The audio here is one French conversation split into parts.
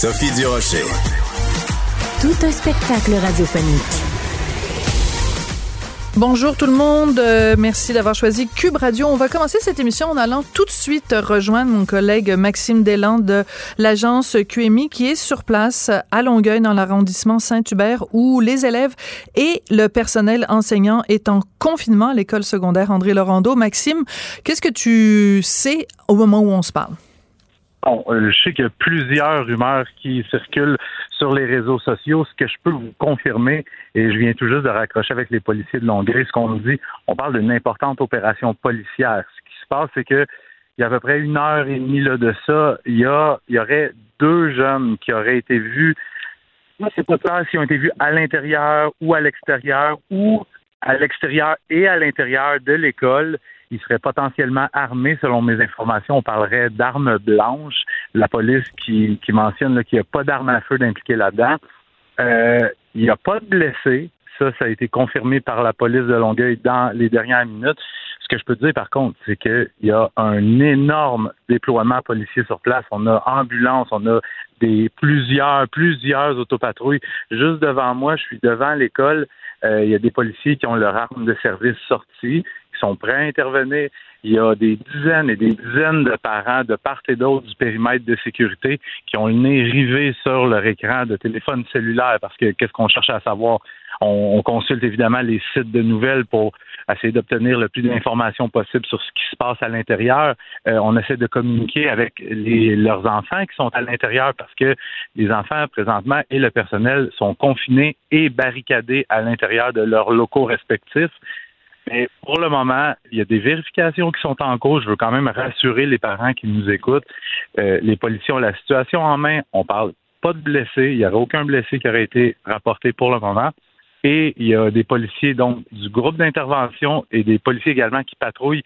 Sophie Durocher. Tout un spectacle radiophonique. Bonjour tout le monde, euh, merci d'avoir choisi Cube Radio. On va commencer cette émission en allant tout de suite rejoindre mon collègue Maxime Deslandes de l'agence QMI qui est sur place à Longueuil dans l'arrondissement Saint-Hubert où les élèves et le personnel enseignant est en confinement à l'école secondaire André Laurando. Maxime, qu'est-ce que tu sais au moment où on se parle? Bon, euh, je sais qu'il y a plusieurs rumeurs qui circulent sur les réseaux sociaux. Ce que je peux vous confirmer, et je viens tout juste de raccrocher avec les policiers de Longueuil, ce qu'on nous dit, on parle d'une importante opération policière. Ce qui se passe, c'est que il y a à peu près une heure et demie là, de ça, il y, a, il y aurait deux jeunes qui auraient été vus. Moi, c'est pas clair s'ils ont été vus à l'intérieur ou à l'extérieur ou à l'extérieur et à l'intérieur de l'école il serait potentiellement armé, selon mes informations. On parlerait d'armes blanches. La police qui, qui mentionne qu'il n'y a pas d'armes à feu d'impliquer là-dedans. Euh, il n'y a pas de blessés. Ça, ça a été confirmé par la police de Longueuil dans les dernières minutes. Ce que je peux dire, par contre, c'est qu'il y a un énorme déploiement policier sur place. On a ambulance, on a des plusieurs, plusieurs autopatrouilles. Juste devant moi, je suis devant l'école. Euh, il y a des policiers qui ont leur arme de service sortie sont prêts à intervenir. Il y a des dizaines et des dizaines de parents de part et d'autre du périmètre de sécurité qui ont le nez rivé sur leur écran de téléphone cellulaire parce que qu'est-ce qu'on cherche à savoir? On, consulte évidemment les sites de nouvelles pour essayer d'obtenir le plus d'informations possible sur ce qui se passe à l'intérieur. Euh, on essaie de communiquer avec leurs enfants qui sont à l'intérieur parce que les enfants présentement et le personnel sont confinés et barricadés à l'intérieur de leurs locaux respectifs. Mais pour le moment, il y a des vérifications qui sont en cours. Je veux quand même rassurer les parents qui nous écoutent. Euh, les policiers ont la situation en main. On parle pas de blessés. Il n'y aurait aucun blessé qui aurait été rapporté pour le moment. Et il y a des policiers donc du groupe d'intervention et des policiers également qui patrouillent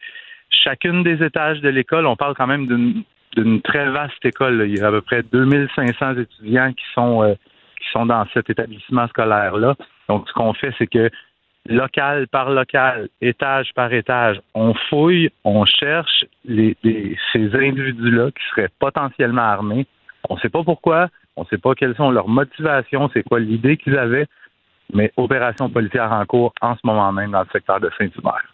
chacune des étages de l'école. On parle quand même d'une très vaste école. Il y a à peu près 2500 étudiants qui sont euh, qui sont dans cet établissement scolaire là. Donc ce qu'on fait, c'est que local par local, étage par étage, on fouille, on cherche ces individus-là qui seraient potentiellement armés. On ne sait pas pourquoi, on ne sait pas quelles sont leurs motivations, c'est quoi l'idée qu'ils avaient, mais opération policière en cours en ce moment même dans le secteur de Saint-Hubert.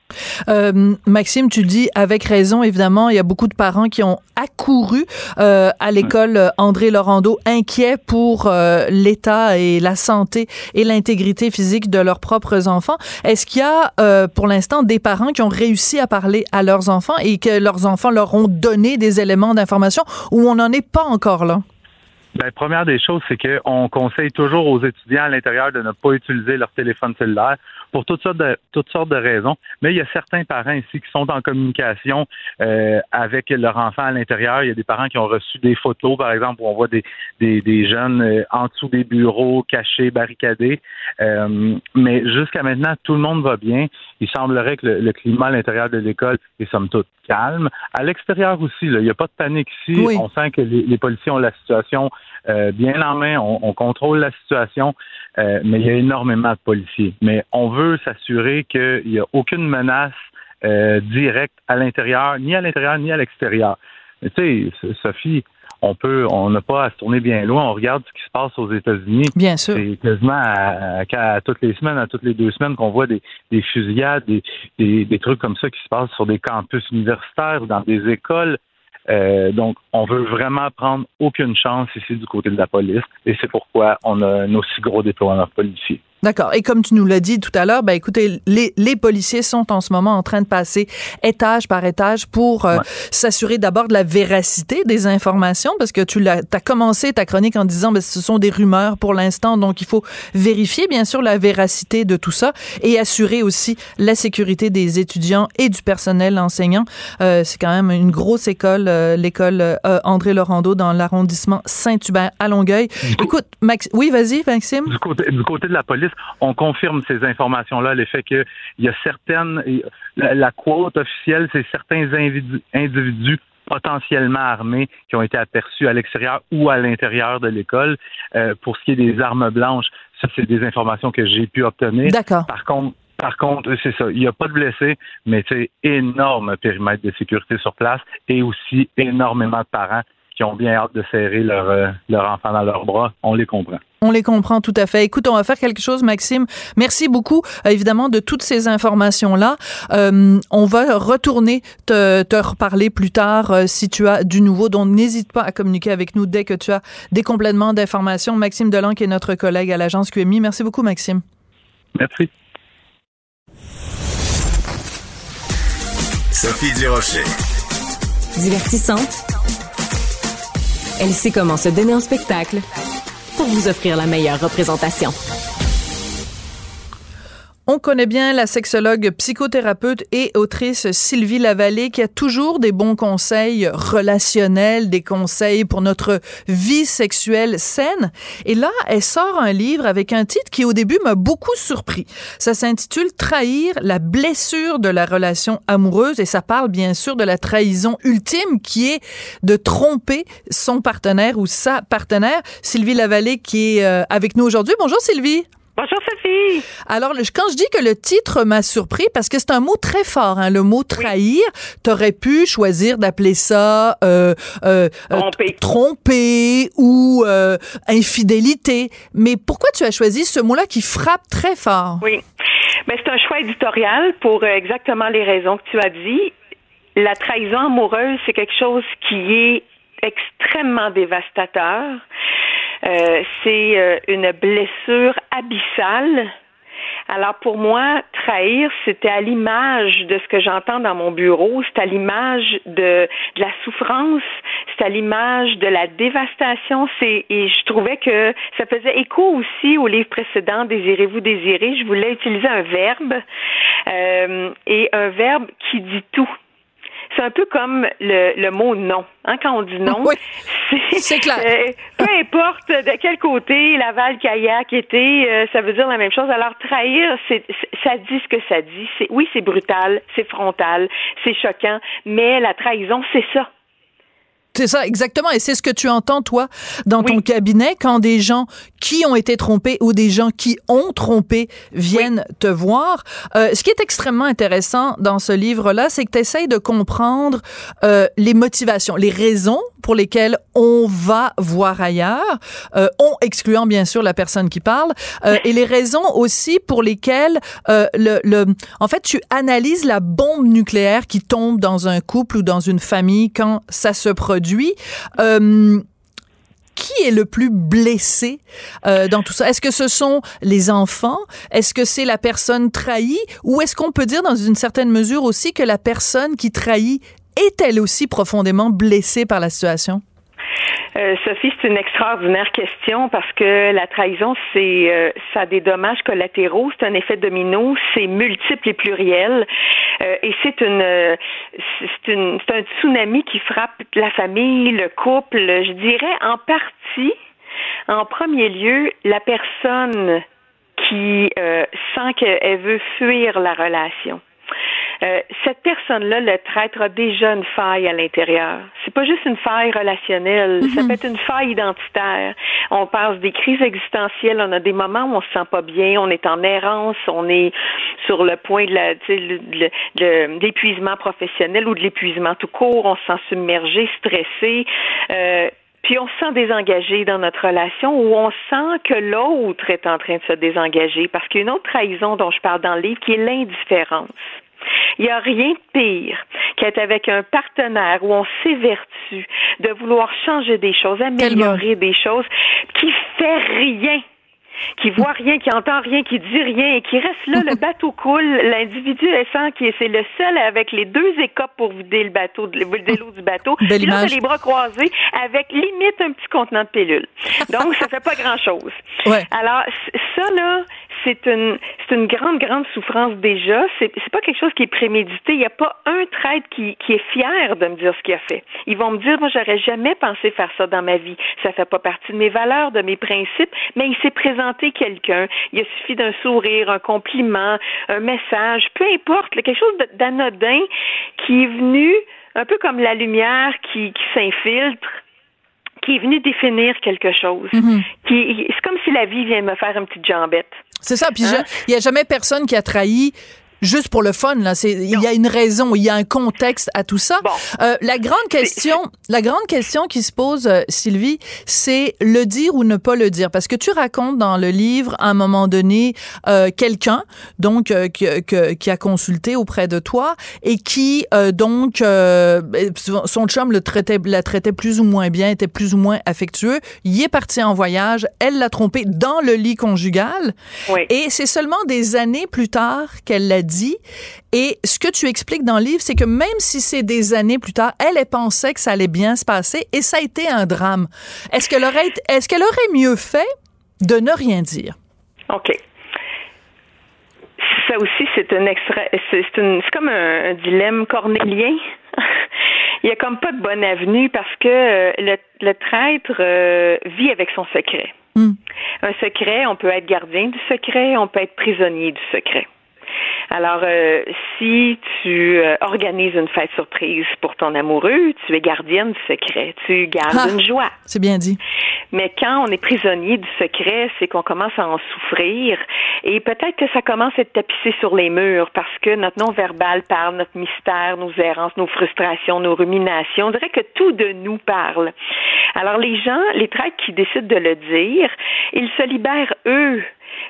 Euh, Maxime, tu dis avec raison, évidemment, il y a beaucoup de parents qui ont accouru euh, à l'école André Laurando, inquiets pour euh, l'état et la santé et l'intégrité physique de leurs propres enfants. Est-ce qu'il y a, euh, pour l'instant, des parents qui ont réussi à parler à leurs enfants et que leurs enfants leur ont donné des éléments d'information ou on n'en est pas encore là? Ben, première des choses, c'est qu'on conseille toujours aux étudiants à l'intérieur de ne pas utiliser leur téléphone cellulaire pour toutes sortes de toutes sortes de raisons. Mais il y a certains parents ici qui sont en communication euh, avec leur enfant à l'intérieur. Il y a des parents qui ont reçu des photos, par exemple, où on voit des, des, des jeunes euh, en dessous des bureaux, cachés, barricadés. Euh, mais jusqu'à maintenant, tout le monde va bien. Il semblerait que le, climat à l'intérieur de l'école est somme toute calme. À l'extérieur aussi, là, il n'y a pas de panique ici. On sent que les, les, policiers ont la situation bien en main. On, on contrôle la situation. Euh, mais il y a énormément de policiers. Mais on veut s'assurer qu'il n'y a aucune menace euh, directe à l'intérieur, ni à l'intérieur, ni à l'extérieur. Tu sais, Sophie, on peut, on n'a pas à se tourner bien loin. On regarde ce qui se passe aux États-Unis. Bien sûr. C'est quasiment à, toutes les semaines, à toutes les deux semaines qu'on voit des, fusillades, des, des, trucs comme ça qui se passent sur des campus universitaires ou dans des écoles. Euh, donc, on veut vraiment prendre aucune chance ici du côté de la police et c'est pourquoi on a un aussi gros déploiement policier. D'accord. Et comme tu nous l'as dit tout à l'heure, ben écoutez, les, les, policiers sont en ce moment en train de passer étage par étage pour euh, s'assurer d'abord de la véracité des informations, parce que tu l'as, as commencé ta chronique en disant, ben ce sont des rumeurs pour l'instant, donc il faut vérifier bien sûr la véracité de tout ça et assurer aussi la sécurité des étudiants et du personnel enseignant. Euh, c'est quand même une grosse école, euh, l'école euh, André Laurando dans l'arrondissement Saint-Hubert à Longueuil. Écoute, Max, oui, vas-y, Maxime. Du côté, du côté de la police on confirme ces informations-là, l'effet qu'il y a certaines, la, la quote officielle, c'est certains individus, potentiellement armés qui ont été aperçus à l'extérieur ou à l'intérieur de l'école. Euh, pour ce qui est des armes blanches, ça, c'est des informations que j'ai pu obtenir. D'accord. Par contre, par contre, c'est ça. Il n'y a pas de blessés, mais c'est énorme périmètre de sécurité sur place et aussi énormément de parents qui ont bien hâte de serrer leur, euh, leur enfant dans leurs bras. On les comprend. On les comprend tout à fait. Écoute, on va faire quelque chose, Maxime. Merci beaucoup, euh, évidemment, de toutes ces informations-là. Euh, on va retourner te, te reparler plus tard si tu as du nouveau. Donc, n'hésite pas à communiquer avec nous dès que tu as des compléments d'informations. Maxime Delan, qui est notre collègue à l'agence QMI. Merci beaucoup, Maxime. Merci. Sophie Durocher. Divertissante elle sait comment se donner en spectacle pour vous offrir la meilleure représentation. On connaît bien la sexologue, psychothérapeute et autrice Sylvie Lavallée qui a toujours des bons conseils relationnels, des conseils pour notre vie sexuelle saine. Et là, elle sort un livre avec un titre qui au début m'a beaucoup surpris. Ça s'intitule Trahir la blessure de la relation amoureuse et ça parle bien sûr de la trahison ultime qui est de tromper son partenaire ou sa partenaire. Sylvie Lavallée qui est euh, avec nous aujourd'hui. Bonjour Sylvie. Bonjour Sophie. Alors quand je dis que le titre m'a surpris parce que c'est un mot très fort, hein, le mot trahir. Tu T'aurais pu choisir d'appeler ça euh, euh, tromper. tromper ou euh, infidélité. Mais pourquoi tu as choisi ce mot-là qui frappe très fort? Oui, mais c'est un choix éditorial pour exactement les raisons que tu as dit. La trahison amoureuse, c'est quelque chose qui est extrêmement dévastateur. Euh, c'est euh, une blessure abyssale. Alors pour moi, trahir, c'était à l'image de ce que j'entends dans mon bureau, c'est à l'image de, la souffrance, c'est à l'image de la dévastation. Et je trouvais que ça faisait écho aussi au livre précédent, Désirez-vous désirer. Je voulais utiliser un verbe euh, et un verbe qui dit tout c'est un peu comme le, le mot non. Hein, quand on dit non, c'est clair. Euh, peu importe de quel côté Laval, Kayak était, euh, ça veut dire la même chose. Alors trahir, c'est, ça dit ce que ça dit. Oui, c'est brutal, c'est frontal, c'est choquant, mais la trahison, c'est ça. C'est ça, exactement. Et c'est ce que tu entends, toi, dans ton cabinet, quand des gens qui ont été trompés ou des gens qui ont trompé viennent te voir. Euh, ce qui est extrêmement intéressant dans ce livre-là, c'est que tu essayes de comprendre euh, les motivations, les raisons pour lesquelles on va voir ailleurs, euh, on excluant bien sûr la personne qui parle, euh, et les raisons aussi pour lesquelles euh, le, le, en fait, tu analyses la bombe nucléaire qui tombe dans un couple ou dans une famille quand ça se produit. Euh, qui est le plus blessé euh, dans tout ça? Est-ce que ce sont les enfants? Est-ce que c'est la personne trahie? Ou est-ce qu'on peut dire dans une certaine mesure aussi que la personne qui trahit est elle aussi profondément blessée par la situation? Euh, Sophie, c'est une extraordinaire question parce que la trahison, c'est euh, ça a des dommages collatéraux, c'est un effet domino, c'est multiple et pluriel, euh, et c'est une c'est une c'est un tsunami qui frappe la famille, le couple. Je dirais en partie, en premier lieu, la personne qui sent qu'elle veut fuir la relation. Euh, cette personne-là, le traître, a déjà une faille à l'intérieur. C'est pas juste une faille relationnelle, ça mhm. peut être une faille identitaire. On passe des crises existentielles, on a des moments où on se sent pas bien, on est en errance, on est sur le point de la, de l'épuisement professionnel ou de l'épuisement tout court, on se sent submergé, stressé. Euh, puis on se sent désengagé dans notre relation ou on sent que l'autre est en train de se désengager parce qu'il y a une autre trahison dont je parle dans le livre qui est l'indifférence. Il n'y a rien de pire qu'être avec un partenaire où on s'évertue de vouloir changer des choses, améliorer des choses, qui fait rien qui voit rien, qui entend rien, qui dit rien et qui reste là, le bateau coule, l'individu sent qui c'est le seul avec les deux écopes pour vider le bateau, vider l'eau du bateau. Belle là, les bras croisés avec limite un petit contenant de pilule. Donc, ça fait pas grand chose. Ouais. Alors, ça, là, c'est une, c'est une grande, grande souffrance déjà. C'est, c'est pas quelque chose qui est prémédité. Il n'y a pas un traître qui, qui est fier de me dire ce qu'il a fait. Ils vont me dire, moi, j'aurais jamais pensé faire ça dans ma vie. Ça fait pas partie de mes valeurs, de mes principes, mais il s'est présenté quelqu'un. Il a suffi d'un sourire, un compliment, un message, peu importe, quelque chose d'anodin qui est venu un peu comme la lumière qui, qui s'infiltre qui est venu définir quelque chose. Qui, c'est comme si la vie vient me faire une petite jambette. C'est ça. Puis Hein? il y a jamais personne qui a trahi juste pour le fun là c'est il y a une raison il y a un contexte à tout ça Bon. Euh, la grande question la grande question qui se pose euh, Sylvie c'est le dire ou ne pas le dire parce que tu racontes dans le livre à un moment donné euh, quelqu'un donc euh, que- que- qui a consulté auprès de toi et qui euh, donc euh, son chum le traitait la traitait plus ou moins bien était plus ou moins affectueux il est parti en voyage elle l'a trompé dans le lit conjugal Oui. et c'est seulement des années plus tard qu'elle l'a dit. Et ce que tu expliques dans le livre, c'est que même si c'est des années plus tard, elle, elle pensait que ça allait bien se passer et ça a été un drame. Est-ce qu'elle aurait, est-ce qu'elle aurait mieux fait de ne rien dire? OK. Ça aussi, c'est un extra, c'est comme un, un dilemme cornélien. Il y a comme pas de bonne avenue parce que euh, le, le traître euh, vit avec son secret. Hmm. Un secret, on peut être gardien du secret, on peut être prisonnier du secret. Alors, euh, si tu euh, organises une fête surprise pour ton amoureux, tu es gardienne du secret, tu gardes Ah. une joie. C'est bien dit. Mais quand on est prisonnier du secret, c'est qu'on commence à en souffrir et peut-être que ça commence à être tapissé sur les murs parce que notre non-verbal parle, notre mystère, nos errances, nos frustrations, nos ruminations. On dirait que tout de nous parle. Alors les gens, les traîtres qui décident de le dire, ils se libèrent eux.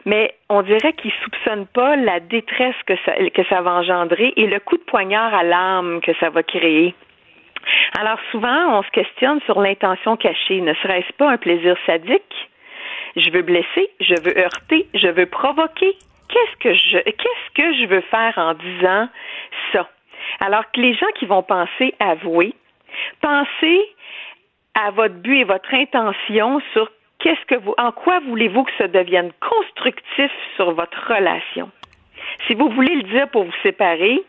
Mais on dirait qu'ils soupçonnent pas la détresse que ça, que ça va engendrer et le coup de poignard à l'âme que ça va créer. Alors souvent, on se questionne sur l'intention cachée. Ne serait-ce pas un plaisir sadique? Je veux blesser, je veux heurter, je veux provoquer. Qu'est-ce que je qu'est-ce que je veux faire en disant ça? Alors que les gens qui vont penser avouer, pensez à votre but et votre intention sur qu'est-ce que vous en quoi voulez-vous que ça devienne constructif sur votre relation? Si vous voulez le dire pour vous séparer,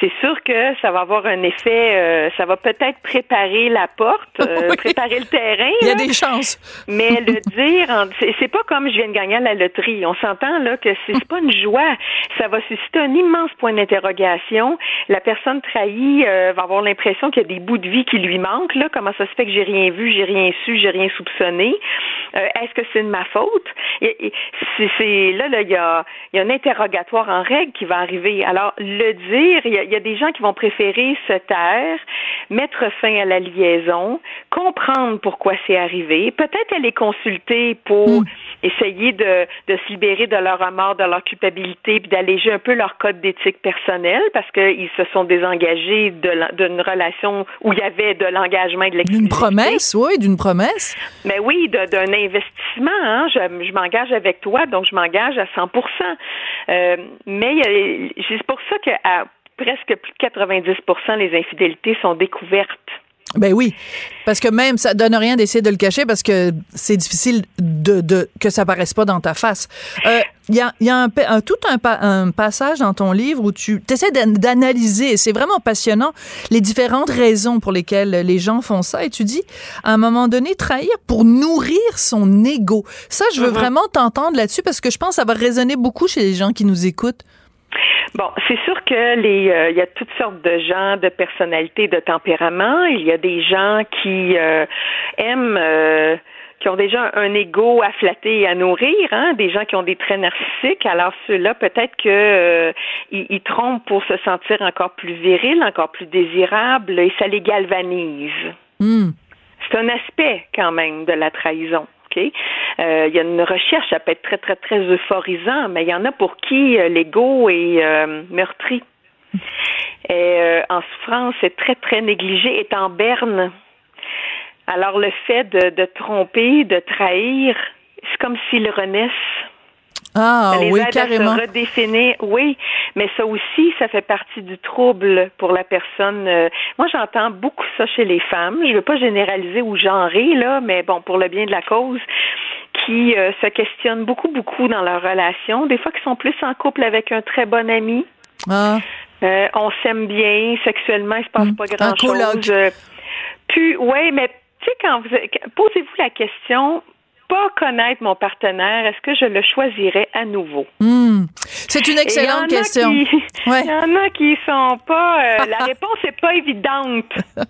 c'est sûr que ça va avoir un effet, euh, ça va peut-être préparer la porte, euh, Oui. préparer le terrain. Il y a là. des chances. Mais le dire, c'est pas comme je viens de gagner à la loterie. On s'entend là que c'est pas une joie. Ça va susciter un immense point d'interrogation. La personne trahie euh, va avoir l'impression qu'il y a des bouts de vie qui lui manquent. Là, comment ça se fait que j'ai rien vu, j'ai rien su, j'ai rien soupçonné? Euh, Est-ce que c'est de ma faute? Et- et c'est- C'est là, là, il y a, il y a un interrogatoire en règle qui va arriver. Alors le dire, il y a, il y a des gens qui vont préférer se taire, mettre fin à la liaison, comprendre pourquoi c'est arrivé, peut-être aller consulter pour essayer de, de se libérer de leur remords, de leur culpabilité, puis d'alléger un peu leur code d'éthique personnelle parce qu'ils se sont désengagés d'une relation où il y avait de l'engagement et de D'une l'exclusivité. promesse, oui, d'une promesse. Mais oui, d'un investissement. Hein? Je, je m'engage avec toi, donc je m'engage à 100 euh, Mais c'est pour ça qu'à presque plus de 90% les infidélités sont découvertes. Ben oui, parce que même ça donne rien d'essayer de le cacher parce que c'est difficile de, de que ça paraisse pas dans ta face. Euh, Il y a, y a un, un- tout un, un passage dans ton livre où tu essaies d'analyser, et c'est vraiment passionnant, les différentes raisons pour lesquelles les gens font ça. Et tu dis, à un moment donné, trahir pour nourrir son ego. Ça, je veux Mhm. vraiment t'entendre là-dessus parce que je pense que ça va résonner beaucoup chez les gens qui nous écoutent. Bon, c'est sûr que les, euh, il y a toutes sortes de gens, de personnalités, de tempéraments. Il y a des gens qui euh, aiment, euh, qui ont déjà un ego à flatter et à nourrir, hein, des gens qui ont des traits narcissiques. Alors ceux-là, peut-être que euh, ils, ils trompent pour se sentir encore plus viril, encore plus désirable, et ça les galvanise. Hmm. C'est un aspect quand même de la trahison. OK? Euh, Il y a une recherche, ça peut être très, très, très euphorisant, mais il y en a pour qui euh, l'ego est euh, meurtri. en souffrance, est très, très négligée, est en berne. Alors, le fait de, de tromper, de trahir, c'est comme s'ils renaissent. Ah Ça les oui, aide carrément. à se redéfinir. Oui, mais ça aussi, ça fait partie du trouble pour la personne. Euh, moi, j'entends beaucoup ça chez les femmes. Je veux pas généraliser ou genrer, là, mais bon, pour le bien de la cause, qui euh, se questionnent beaucoup, beaucoup dans leur relation. Des fois, qui sont plus en couple avec un très bon ami. Ah, Euh, on s'aime bien, sexuellement, il se passe Mm. pas grand-chose. Puis, oui, mais tu sais, quand vous posez-vous la question, pas connaître mon partenaire, est-ce que je le choisirais à nouveau? hmm. C'est une excellente y en question. Ouais. Il y en a qui sont pas. euh, la réponse n'est pas évidente.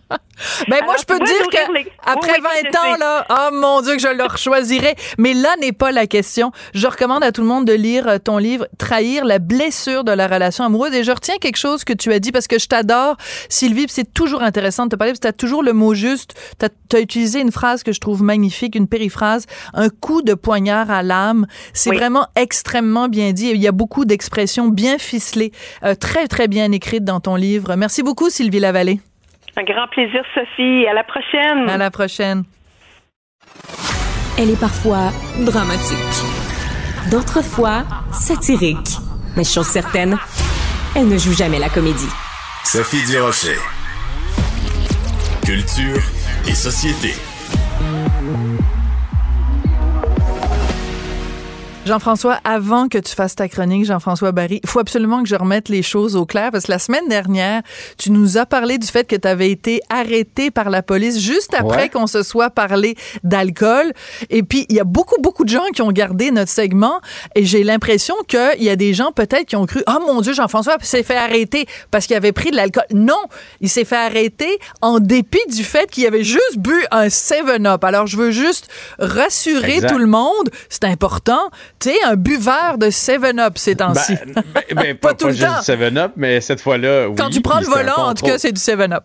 Ben moi, je peux dire que les- après Oui, oui, 20 je ans, là, oh mon Dieu, que je le choisirais. Mais là n'est pas la question. Je recommande à tout le monde de lire euh, ton livre Trahir la blessure de la relation amoureuse. Et je retiens quelque chose que tu as dit parce que je t'adore, Sylvie. C'est toujours intéressant de te parler parce que tu as toujours le mot juste. Tu as, utilisé une phrase que je trouve magnifique, une périphrase, un coup de poignard à l'âme. C'est Oui. vraiment extrêmement bien dit. Il y a beaucoup d'expressions bien ficelées, euh, très, très bien écrites dans ton livre. Merci beaucoup, Sylvie Lavallée. Un grand plaisir, Sophie. À la prochaine. À la prochaine. Elle est parfois dramatique, d'autres fois satirique. Mais chose certaine, elle ne joue jamais la comédie. Sophie Durocher. Culture et société. Jean-François, avant que tu fasses ta chronique, Jean-François Barry, il faut absolument que je remette les choses au clair parce que la semaine dernière, tu nous as parlé du fait que tu avais été arrêté par la police juste après Ouais. qu'on se soit parlé d'alcool. Et puis, il y a beaucoup, beaucoup de gens qui ont gardé notre segment et j'ai l'impression qu'il y a des gens peut-être qui ont cru, oh mon Dieu, Jean-François s'est fait arrêter parce qu'il avait pris de l'alcool. Non, il s'est fait arrêter en dépit du fait qu'il avait juste bu un 7-Up. Alors, je veux juste rassurer Exact. tout le monde, c'est important. Tu sais, un buveur de 7-Up ces temps-ci. Ben, ben, ben, Pas pas, tout le juste temps. du 7-Up, mais cette fois-là, oui. Quand tu prends le volant, en tout cas, c'est du 7-Up.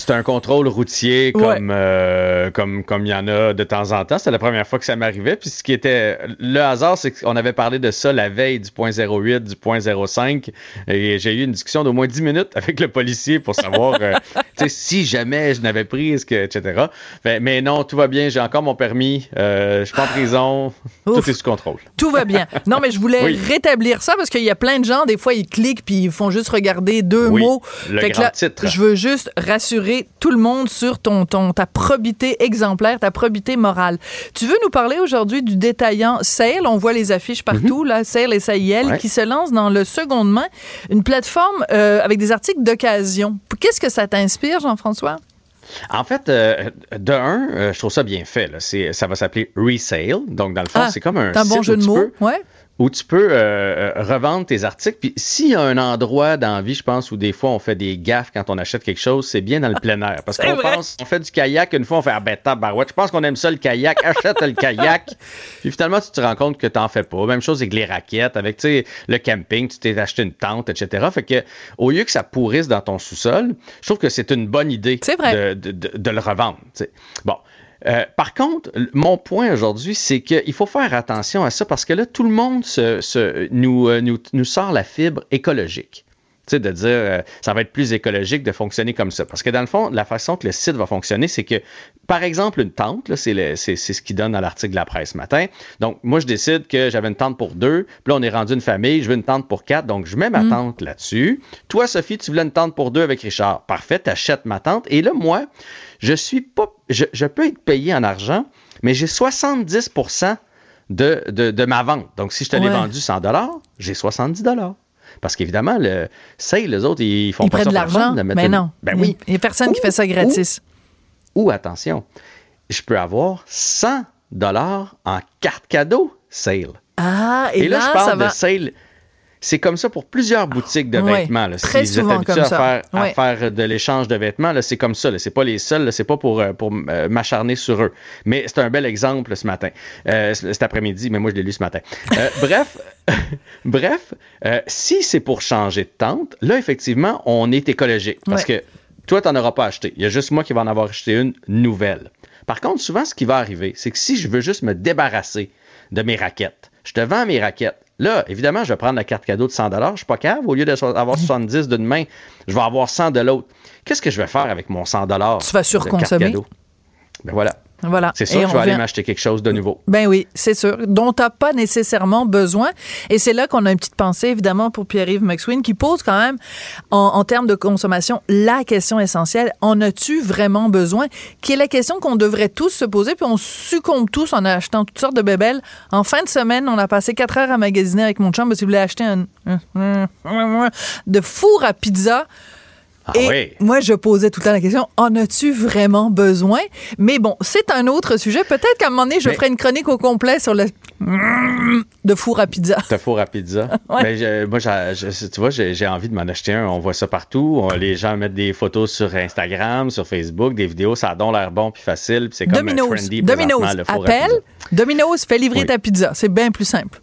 C'est un contrôle routier Ouais. comme euh, comme comme il y en a de temps en temps. C'était la première fois que ça m'arrivait. Puis ce qui était le hasard, c'est qu'on avait parlé de ça la veille du point 08, du point 05. Et j'ai eu une discussion d'au moins 10 minutes avec le policier pour savoir euh, si jamais je n'avais pris, etc. Mais, mais non, tout va bien. J'ai encore mon permis. Euh, je suis pas en prison. Ouf. Tout est sous contrôle. Tout va bien. Non, mais je voulais Oui. rétablir ça parce qu'il y a plein de gens, des fois, ils cliquent puis ils font juste regarder deux Oui, mots. le Fait que grand là, titre. Je veux juste rassurer tout le monde sur ton, ton, ta probité exemplaire, ta probité morale. Tu veux nous parler aujourd'hui du détaillant Sale? On voit les affiches partout, là, Sale et Mhm. Ouais. qui se lance dans le second main, une plateforme euh, avec des articles d'occasion. Qu'est-ce que ça t'inspire, Jean-François? En fait, euh, de un, euh, je trouve ça bien fait. Là. Ça va s'appeler resale. Donc, dans le fond, Ah, c'est comme un C'est un bon jeu de mots. peux- Ouais. Où tu peux euh, euh, revendre tes articles. Puis s'il y a un endroit dans la vie, je pense, où des fois on fait des gaffes quand on achète quelque chose, c'est bien dans le plein air. Parce qu'on pense, on fait du kayak, une fois on fait ah ben tabarouette, je pense qu'on aime ça le kayak, achète le kayak. Puis finalement, tu te rends compte que t'en fais pas. Même chose avec les raquettes, avec tu sais, le camping, tu t'es acheté une tente, etc. Fait que au lieu que ça pourrisse dans ton sous-sol, je trouve que c'est une bonne idée de, de- de- de le revendre. tu sais. Bon. Euh, par contre, mon point aujourd'hui, c'est qu'il faut faire attention à ça parce que là, tout le monde se, se- nous, euh, nous, nous sort la fibre écologique. Tu sais, de dire euh, ça va être plus écologique de fonctionner comme ça. Parce que dans le fond, la façon que le site va fonctionner, c'est que, par exemple, une tente, là, c'est, le- c'est, c'est ce qui donne dans l'article de la presse ce matin. Donc, moi, je décide que j'avais une tente pour deux, puis là, on est rendu une famille, je veux une tente pour quatre, donc je mets ma tente là-dessus. Toi, Sophie, tu voulais une tente pour deux avec Richard. Parfait, t'achètes ma tente. Et là, moi, je suis pas. Je, je peux être payé en argent, mais j'ai 70 de, de, de ma vente. Donc, si je te l'ai vendu 100 j'ai 70 Parce qu'évidemment, le sale, les autres, ils font Ils pas prennent ça de l'argent. Mais une- non. Ben oui. Il n'y a personne qui fait ça gratis. Ou attention, je peux avoir 100 dollars en carte cadeau sale. Ah, et, Et, là, là, je ça parle va. de sale. C'est comme ça pour plusieurs boutiques de Ouais, vêtements. là. très si vous souvent êtes comme à ça. faire, à faire de l'échange de vêtements, là, c'est comme ça. là. C'est pas les seuls. là. C'est pas pour, euh, pour euh, m'acharner sur eux. Mais c'est un bel exemple ce matin, Euh, cet après-midi. Mais moi, je l'ai lu ce matin. Euh, bref, bref, euh, si c'est pour changer de tente, là, effectivement, on est écologique. Parce Ouais. que toi, tu n'en auras pas acheté. Il y a juste moi qui va en avoir acheté une nouvelle. Par contre, souvent, ce qui va arriver, c'est que si je veux juste me débarrasser de mes raquettes, je te vends mes raquettes. Là, évidemment, je vais prendre la carte cadeau de 100 Je suis pas cave. Au lieu d'avoir 70 d'une main, je vais avoir 100 de l'autre. Qu'est-ce que je vais faire avec mon 100 Tu vas surconsommer? cadeau? Ben voilà. Voilà. C'est sûr Et que je vais aller m'acheter quelque chose de nouveau. Ben oui, c'est sûr, dont tu n'as pas nécessairement besoin. Et c'est là qu'on a une petite pensée, évidemment, pour Pierre-Yves McSween, qui pose quand même, en, en termes de consommation, la question essentielle, en as-tu vraiment besoin? Qui est la question qu'on devrait tous se poser, puis on succombe tous en achetant toutes sortes de bébelles. En fin de semaine, on a passé quatre heures à magasiner avec mon chum, parce qu'il voulait acheter un, un- de four à pizza. Ah Et oui. moi, je posais tout le temps la question, en as-tu vraiment besoin? Mais bon, c'est un autre sujet. Peut-être qu'à un moment donné, je Mais- ferai une chronique au complet sur le de four à pizza. Te four à pizza. Ouais. Je- moi, je- tu vois, j'ai envie de m'en acheter un. On voit ça partout. On- les gens mettent des photos sur Instagram, sur Facebook, des vidéos. Ça a donc l'air bon puis facile. Puis c'est comme Domino's, trendy Domino's, le four à appelle. pizza. Domino's fait livrer Oui. ta pizza. C'est bien plus simple.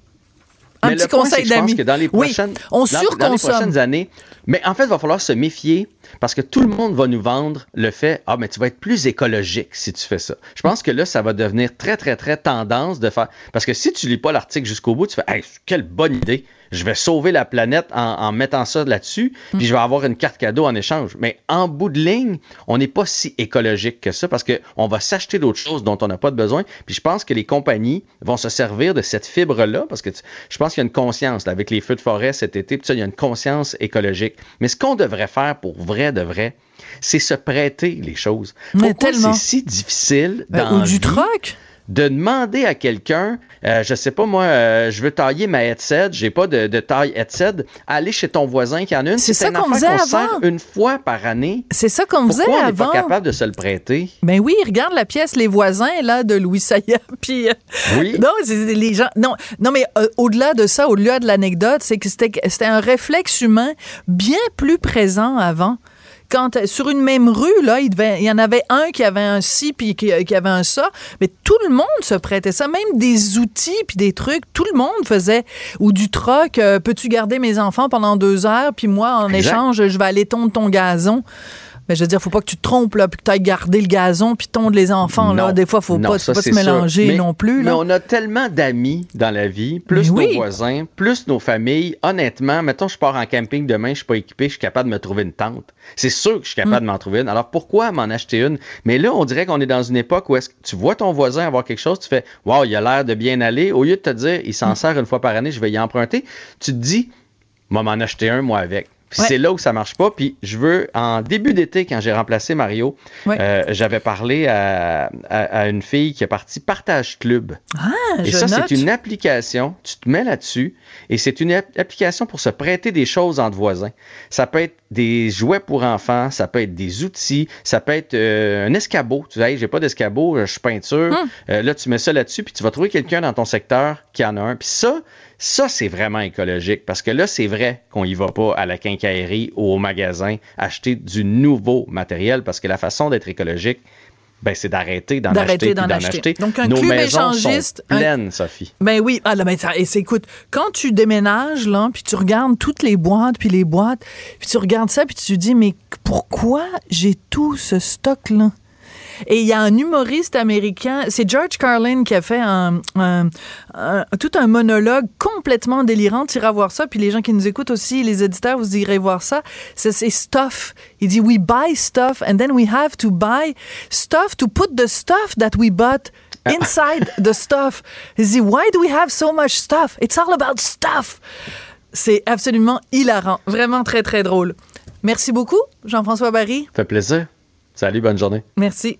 Un Mais petit point, conseil je pense que dans les Oui, prochaines, on dans- dans les prochaines années, mais en fait, il va falloir se méfier parce que tout le monde va nous vendre le fait ah mais tu vas être plus écologique si tu fais ça. Je pense que là ça va devenir très très très tendance de faire parce que si tu lis pas l'article jusqu'au bout, tu fais hey, quelle bonne idée. Je vais sauver la planète en, en mettant ça là-dessus, puis je vais avoir une carte cadeau en échange. Mais en bout de ligne, on n'est pas si écologique que ça parce que on va s'acheter d'autres choses dont on n'a pas de besoin. Puis je pense que les compagnies vont se servir de cette fibre-là parce que tu- je pense qu'il y a une conscience là, avec les feux de forêt cet été, puis ça, il y a une conscience écologique. Mais ce qu'on devrait faire pour vrai de vrai, c'est se prêter les choses. Mais Pourquoi c'est si difficile Ben, dans ou du vie troc. De demander à quelqu'un, euh, je sais pas moi, euh, je veux tailler ma headset, j'ai pas de, de taille headset, aller chez ton voisin qui en a une. C'est ça qu'on faisait avant. une fois par année. C'est ça qu'on faisait Pourquoi on n'est avant. pas capable de se le prêter? Ben oui, regarde la pièce Les voisins là de Louis Saya puis euh, Oui. Non, les gens non non mais euh, au-delà de ça, au-delà de l'anecdote, c'est que c'était un réflexe humain bien plus présent avant. Quand sur une même rue là, il, devait, il y en avait un qui avait un ci puis qui, qui avait un ça, mais tout le monde se prêtait ça, même des outils puis des trucs, tout le monde faisait ou du troc, euh, peux-tu garder mes enfants pendant deux heures puis moi en Exact. échange je vais aller tondre ton gazon. Mais je veux dire, faut pas que tu te trompes, là, puis que tu ailles garder le gazon, puis tondre les enfants, là. Des fois, faut Non, pas, ça, faut pas se mélanger. Mais- non plus, Mais là. on a tellement d'amis dans la vie, plus Mais nos oui. voisins, plus nos familles. Honnêtement, mettons, je pars en camping demain, je suis pas équipé, je suis capable de me trouver une tente. C'est sûr que je suis capable Mm. de m'en trouver une. Alors pourquoi m'en acheter une? Mais là, on dirait qu'on est dans une époque où est-ce que tu vois ton voisin avoir quelque chose, tu fais Waouh, il a l'air de bien aller. Au lieu de te dire, il Mm. s'en sert une fois par année, je vais y emprunter, tu te dis, moi m'en acheter un, moi avec. Puis Ouais. c'est là où ça marche pas. Puis je veux, en début d'été, quand j'ai remplacé Mario, Ouais. euh, j'avais parlé à, à- à une fille qui est partie Partage Club. Ah, Et je ça, c'est une application. Tu te mets là-dessus et c'est une app- application pour se prêter des choses entre voisins. Ça peut être des jouets pour enfants, ça peut être des outils, ça peut être euh, un escabeau. Tu dis, hey, j'ai pas d'escabeau, je suis peinture. Hum. Euh, là, tu mets ça là-dessus puis tu vas trouver quelqu'un dans ton secteur qui en a un. Puis ça, ça, c'est vraiment écologique parce que là, c'est vrai qu'on y va pas à la quincaillerie ou au magasin acheter du nouveau matériel parce que la façon d'être écologique, ben, c'est d'arrêter d'en acheter d'en d'en acheter. acheter. Donc, un Nos maisons échangiste, sont un- pleines, Sophie. Ben oui, ah, là, ben, ça- et c'est- écoute, quand tu déménages, là, puis tu regardes toutes les boîtes, puis les boîtes, puis tu regardes ça, puis tu te dis, mais pourquoi j'ai tout ce stock-là? Et il y a un humoriste américain, c'est George Carlin qui a fait un, un- un- tout un monologue complètement délirant. Tu iras voir ça, puis les gens qui nous écoutent aussi, les éditeurs, vous irez voir ça. C'est c'est stuff. Il dit, we buy stuff, and then we have to buy stuff to put the stuff that we bought inside the stuff. Il dit, why do we have so much stuff? It's all about stuff. C'est absolument hilarant. Vraiment très, très drôle. Merci beaucoup, Jean-François Barry. Ça fait plaisir. Salut, bonne journée. Merci.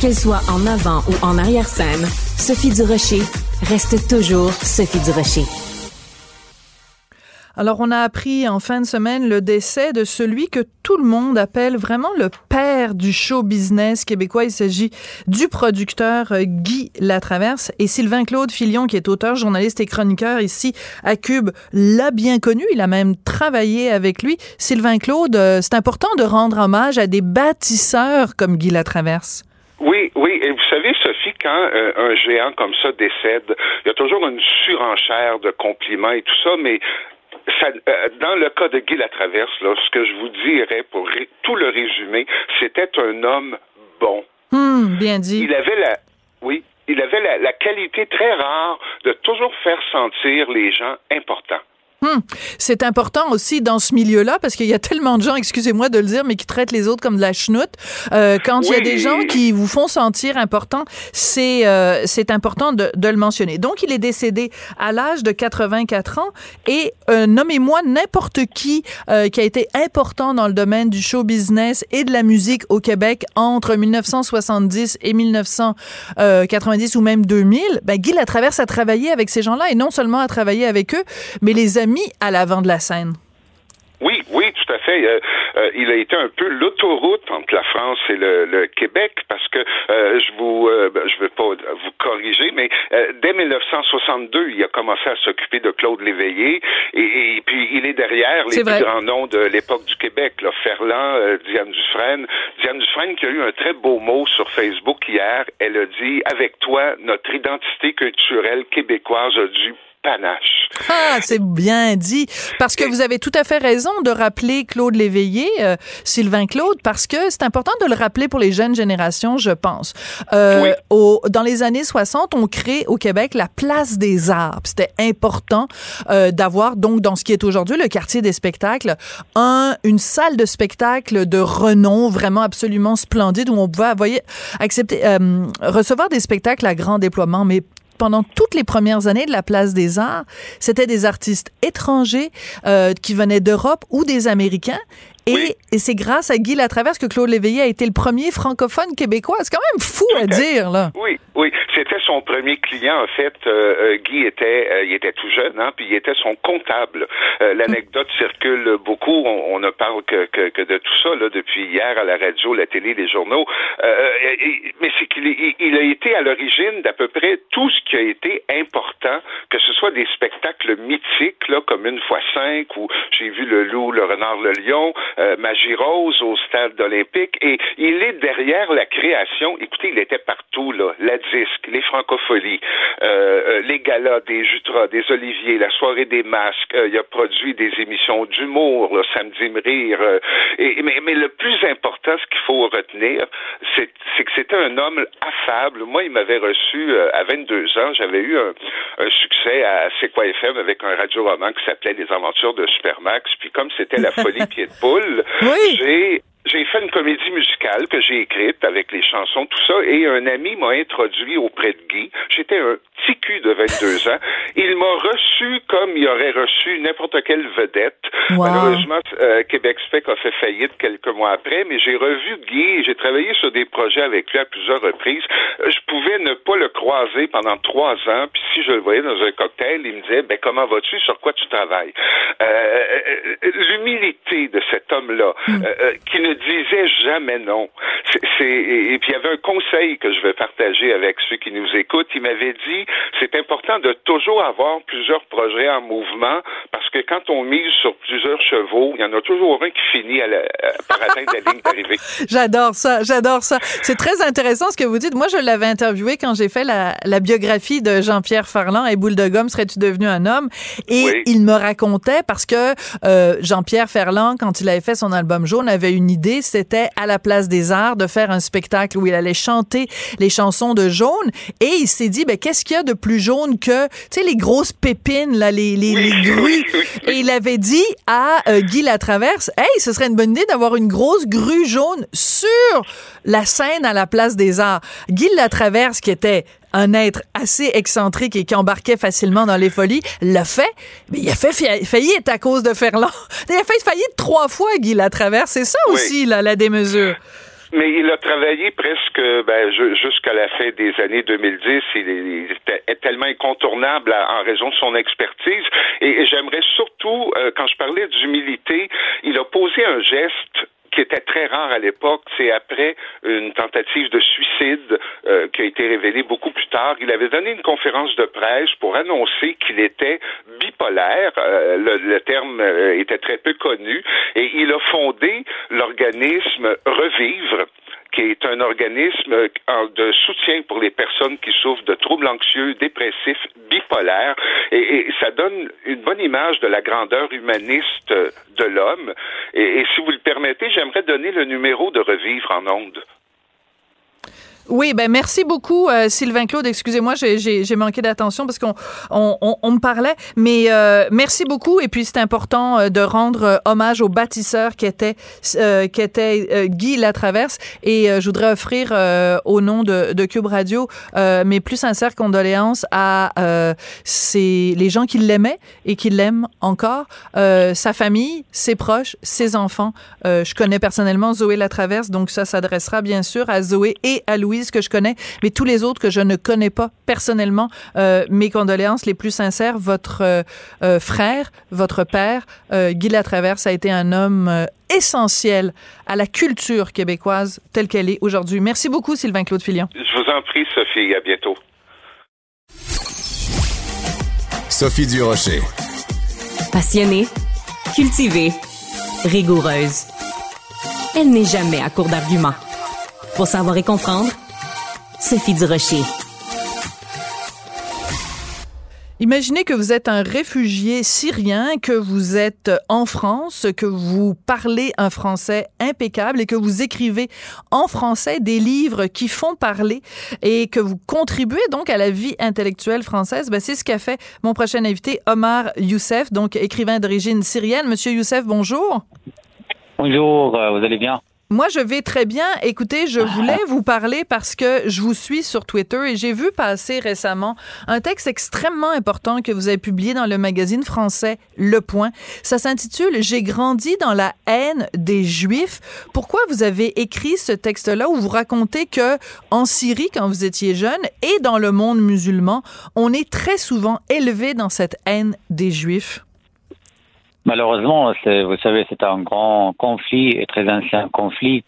Qu'elle soit en avant ou en arrière-scène, Sophie Durocher reste toujours Sophie Durocher. Alors, on a appris en fin de semaine le décès de celui que tout le monde appelle vraiment le père du show business québécois. Il s'agit du producteur euh, Guy Latraverse et Sylvain Claude Filion, qui est auteur, journaliste et chroniqueur ici à Cube, l'a bien connu. Il a même travaillé avec lui. Sylvain Claude, euh, c'est important de rendre hommage à des bâtisseurs comme Guy Latraverse. Oui, oui. Et vous savez, Sophie, quand euh, un géant comme ça décède, il y a toujours une surenchère de compliments et tout ça, mais euh, dans le cas de Guy Latraverse, là, ce que je vous dirais pour tout le résumer, c'était un homme bon. Hmm, bien dit. Il avait la, oui, il avait la qualité très rare de toujours faire sentir les gens importants. Hmm. C'est important aussi dans ce milieu-là parce qu'il y a tellement de gens, excusez-moi de le dire, mais qui traitent les autres comme de la chenoute. Euh, quand il y a des gens qui vous font sentir important, c'est euh, c'est important de, de, le mentionner. Donc, il est décédé à l'âge de 84 ans et euh, nommez-moi n'importe qui euh, qui a été important dans le domaine du show business et de la musique au Québec entre 1970 et 1990 ou même 2000. Ben, Guy Latraverse a travaillé avec ces gens-là et non seulement a travaillé avec eux, mais les amis mis à l'avant de la scène. Oui, oui, tout à fait. Euh, euh, il a été un peu l'autoroute entre la France et le, Québec parce que euh, je vous, ben, je veux pas vous corriger, mais dès 1962, il a commencé à s'occuper de Claude Léveillé et, puis il est derrière les plus grands noms de l'époque du Québec, là, Ferland, Diane Dufresne. Diane Dufresne qui a eu un très beau mot sur Facebook hier. Elle a dit avec toi, notre identité culturelle québécoise a dû ah, c'est bien dit. Parce que vous avez tout à fait raison de rappeler Claude Léveillé, euh, Sylvain Claude, parce que c'est important de le rappeler pour les jeunes générations, je pense. Euh, au, dans les années 60, on crée au Québec la place des arts. C'était important euh, d'avoir, donc, dans ce qui est aujourd'hui le quartier des spectacles, un, une salle de spectacle de renom vraiment absolument splendide où on pouvait accepter, euh, recevoir des spectacles à grand déploiement, mais pendant toutes les premières années de la Place des Arts, c'était des artistes étrangers euh, qui venaient d'Europe ou des Américains. Et, et c'est grâce à Guy Latraverse que Claude Léveillé a été le premier francophone québécois. C'est quand même fou à dire, là. Oui, oui. C'était son premier client, en fait. Euh, euh, Guy était, euh, il était tout jeune, hein, puis il était son comptable. L'anecdote circule beaucoup. On, ne parle que, que, que, de tout ça là, depuis hier à la radio, la télé, les journaux. mais c'est qu'il il a été à l'origine d'à peu près tout ce qui a été important, que ce soit des spectacles mythiques, là, comme une fois cinq, où j'ai vu le loup, le renard, le lion, euh, Magirose au stade olympique et il est derrière la création. Écoutez, il était partout là, la disque, les francopholies, euh, euh, les galas des Jutras, des Oliviers, la soirée des masques. Euh, il a produit des émissions d'humour, samedi me rire. et mais, mais le plus important, ce qu'il faut retenir, c'est que c'était un homme affable. Moi, il m'avait reçu à 22 ans. J'avais eu un, un, succès à C'est quoi FM avec un radio-roman qui s'appelait Les Aventures de Supermax. Puis comme c'était la folie pied de poule, oui. j'ai j'ai fait une comédie musicale que j'ai écrite avec les chansons, tout ça, et un ami m'a introduit auprès de Guy. J'étais un petit cul de 22 ans. Il m'a reçu comme il aurait reçu n'importe quelle vedette. Malheureusement, euh, Québec Spec a fait faillite quelques mois après, mais j'ai revu Guy et j'ai travaillé sur des projets avec lui à plusieurs reprises. Euh, je pouvais ne pas le croiser pendant trois ans, puis si je le voyais dans un cocktail, il me disait, ben comment vas-tu, sur quoi tu travailles? Euh, L'humilité de cet homme-là, hmm. qui ne disait jamais non. Et puis il y avait un conseil que je vais partager avec ceux qui nous écoutent. Il m'avait dit c'est important de toujours avoir plusieurs projets en mouvement parce que quand on mise sur plusieurs chevaux, il y en a toujours un qui finit à par atteindre la ligne d'arrivée. J'adore ça, j'adore ça. C'est très intéressant ce que vous dites. Moi, je l'avais interviewé quand j'ai fait la, la, biographie de Jean-Pierre Ferland et Boule de gomme, serais-tu devenu un homme? Et il me racontait parce que euh, Jean-Pierre Ferland, quand il avait fait son album Jaune, avait une idée c'était à la place des arts de faire un spectacle où il allait chanter les chansons de Jaune. Et il s'est dit, ben, qu'est-ce qu'il y a de plus jaune que, tu sais, les grosses pépines, là, les, les, grues? Et il avait dit à euh, Guy Latraverse, hey, ce serait une bonne idée d'avoir une grosse grue jaune sur la scène à la place des arts. Guy Latraverse, qui était un être assez excentrique et qui embarquait facilement dans les folies, l'a fait, mais il a fait faillite à cause de Ferland. Il a fait faillite trois fois, Guy Latraverse. C'est ça aussi, là, la démesure. Mais il a travaillé presque ben, jusqu'à la fin des années 2010. Il, était tellement incontournable en raison de son expertise. Et, j'aimerais surtout, euh, quand je parlais d'humilité, il a posé un geste qui était très rare à l'époque, c'est après une tentative de suicide euh, qui a été révélée beaucoup plus tard. Il avait donné une conférence de presse pour annoncer qu'il était bipolaire. Euh, le, le, terme euh, était très peu connu et il a fondé l'organisme Revivre qui est un organisme euh, de soutien pour les personnes qui souffrent de troubles anxieux, dépressifs, bipolaires, et, ça donne une bonne image de la grandeur humaniste de l'homme. Et, et si vous le permettez, j'aimerais donner le numéro de Revivre en ondes. Oui, ben merci beaucoup, euh, Sylvain Claude. Excusez-moi, j'ai manqué d'attention parce qu'on on, on, me parlait, mais euh, merci beaucoup. Et puis c'est important euh, de rendre hommage au bâtisseur qui était qui était Guy Latraverse. Et je voudrais offrir au nom de, de Cube Radio mes plus sincères condoléances à ces les gens qui l'aimaient et qui l'aiment encore, sa famille, ses proches, ses enfants. je connais personnellement Zoé Latraverse, donc ça s'adressera bien sûr à Zoé et à Louis que je connais, mais tous les autres que je ne connais pas personnellement, euh, mes condoléances les plus sincères. Votre euh, euh, frère, votre père, Guy Latraverse, a été un homme essentiel à la culture québécoise telle qu'elle est aujourd'hui. Merci beaucoup, Sylvain Claude Filion. Je vous en prie, Sophie. À bientôt. Sophie Durocher. Passionnée, cultivée, rigoureuse. Elle n'est jamais à court d'arguments. Pour savoir et comprendre, Sophie Durocher. Imaginez que vous êtes un réfugié syrien, que vous êtes en France, que vous parlez un français impeccable et que vous écrivez en français des livres qui font parler et que vous contribuez donc à la vie intellectuelle française. Ben, c'est ce qu'a fait mon prochain invité, Omar Youssef, donc écrivain d'origine syrienne. Monsieur Youssef, bonjour. Bonjour, euh, vous allez bien? Moi, je vais très bien. Écoutez, je voulais vous parler parce que je vous suis sur Twitter et j'ai vu passer récemment un texte extrêmement important que vous avez publié dans le magazine français Le Point. Ça s'intitule J'ai grandi dans la haine des Juifs. Pourquoi vous avez écrit ce texte-là où vous racontez que en Syrie, quand vous étiez jeune, et dans le monde musulman, on est très souvent élevé dans cette haine des Juifs? Malheureusement, vous savez, c'est un grand conflit et très ancien conflit.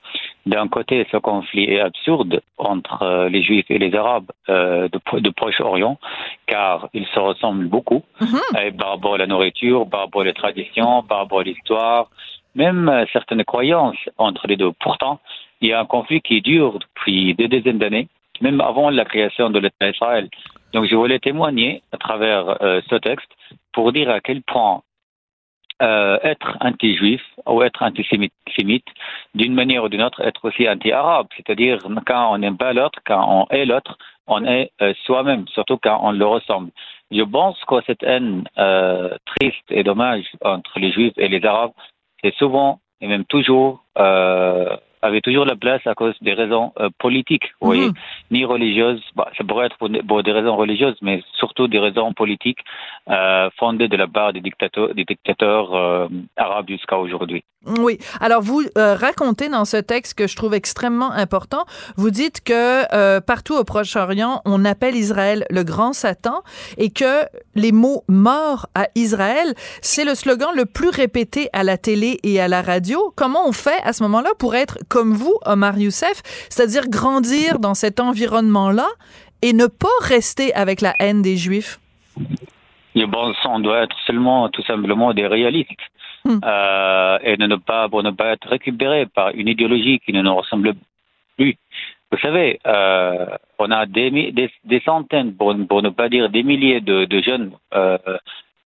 D'un côté, ce conflit est absurde entre euh, les Juifs et les Arabes euh, de, Proche-Orient, car ils se ressemblent beaucoup mhm. par rapport à la nourriture, par rapport aux traditions, par rapport à l'histoire, même euh, certaines croyances entre les deux. Pourtant, il y a un conflit qui dure depuis des dizaines d'années, même avant la création de l'État d'Israël. Donc, je voulais témoigner à travers ce texte pour dire à quel point euh, être anti-juif ou être antisémite, d'une manière ou d'une autre, être aussi anti-arabe. C'est-à-dire, quand on n'aime pas l'autre, quand on est l'autre, on est euh, soi-même, surtout quand on le ressemble. Je pense que cette haine euh, triste et dommage entre les juifs et les arabes, c'est souvent et même toujours euh, avait toujours la place à cause des raisons euh, politiques, vous voyez, mhm. ni religieuses. Bah, ça pourrait être pour, des raisons religieuses, mais surtout des raisons politiques euh, fondées de la part des dictateurs, des dictateurs euh, arabes jusqu'à aujourd'hui. Oui. Alors, vous racontez dans ce texte que je trouve extrêmement important, vous dites que partout au Proche-Orient, on appelle Israël le grand Satan et que les mots morts à Israël, c'est le slogan le plus répété à la télé et à la radio. Comment on fait à ce moment-là pour être comme vous, Omar Youssef, c'est-à-dire grandir dans cet environnement-là et ne pas rester avec la haine des Juifs? Le bon on doit être seulement tout simplement des réalistes. Hmm. Euh, et ne pas, pour ne pas être récupéré par une idéologie qui ne nous ressemble plus. Vous savez, euh, on a des, des, centaines, pour, ne pas dire des milliers de, jeunes euh,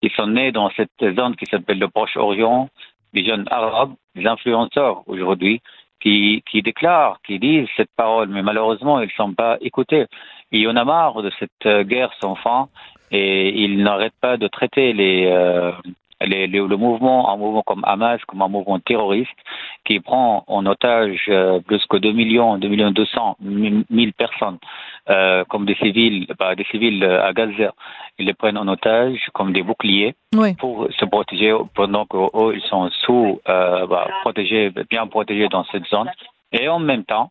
qui sont nés dans cette zone qui s'appelle le Proche-Orient, des jeunes arabes, des influenceurs aujourd'hui, qui, qui déclarent, qui disent cette parole, mais malheureusement, ils ne sont pas écoutés. Il y en a marre de cette euh, guerre sans fin et ils n'arrêtent pas de traiter les, euh, les, le mouvement, un mouvement comme Hamas, comme un mouvement terroriste qui prend en otage euh, plus que 2 millions, 2 millions 200 000 personnes euh, comme des civils, bah, des civils à Gaza. Ils les prennent en otage comme des boucliers pour se protéger pendant qu'eux, ils sont sous, euh, bah, protégés, bien protégés dans cette zone. Et en même temps,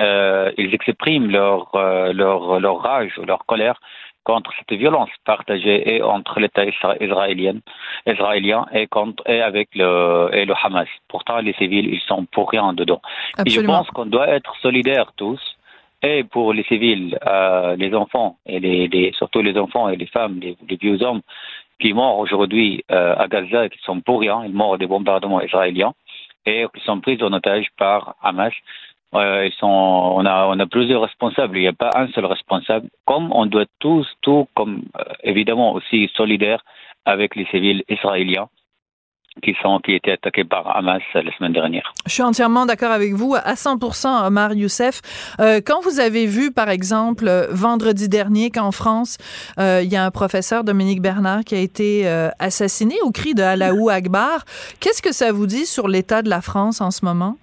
euh, ils expriment leur, euh, leur, leur rage, leur colère contre cette violence partagée et entre l'État israélien, israélien et, contre, et avec le, et le Hamas. Pourtant, les civils, ils sont pour rien dedans. Et je pense qu'on doit être solidaires tous, et pour les civils, euh, les enfants, et les, les, surtout les enfants et les femmes, les, les vieux hommes qui meurent aujourd'hui euh, à Gaza et qui sont pour rien, ils meurent des bombardements israéliens et qui sont pris en otage par Hamas. Euh, ils sont, on, a, plusieurs responsables, il n'y a pas un seul responsable. Comme on doit tous, tout comme euh, évidemment aussi solidaires avec les civils israéliens qui sont qui étaient attaqués par Hamas la semaine dernière. Je suis entièrement d'accord avec vous à 100%, Omar Youssef. Euh, quand vous avez vu, par exemple, vendredi dernier qu'en France, il y a un professeur, Dominique Bernard, qui a été assassiné au cri de Alaou Akbar, qu'est-ce que ça vous dit sur l'état de la France en ce moment?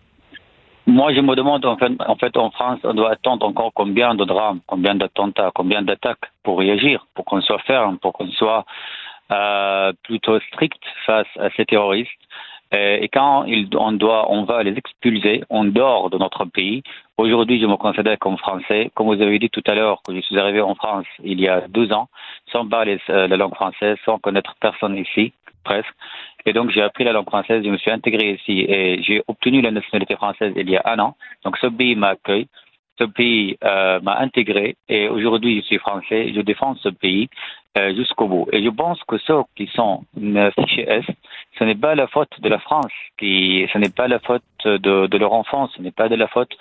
Moi, je me demande, en fait, en fait, en France, on doit attendre encore combien de drames, combien d'attentats, combien d'attaques pour réagir, pour qu'on soit ferme, pour qu'on soit euh, plutôt strict face à ces terroristes. Et quand on doit, on va les expulser en dehors de notre pays. Aujourd'hui, je me considère comme français. Comme vous avez dit tout à l'heure, que je suis arrivé en France il y a deux ans, sans parler euh, la langue française, sans connaître personne ici, presque. Et donc, j'ai appris la langue française, je me suis intégré ici et j'ai obtenu la nationalité française il y a un an. Donc, ce pays m'accueille, ce pays euh, m'a intégré et aujourd'hui, je suis français, je défends ce pays euh, jusqu'au bout. Et je pense que ceux qui sont fichés S, ce n'est pas la faute de la France, qui, ce n'est pas la faute de, leur enfance, ce n'est pas de la faute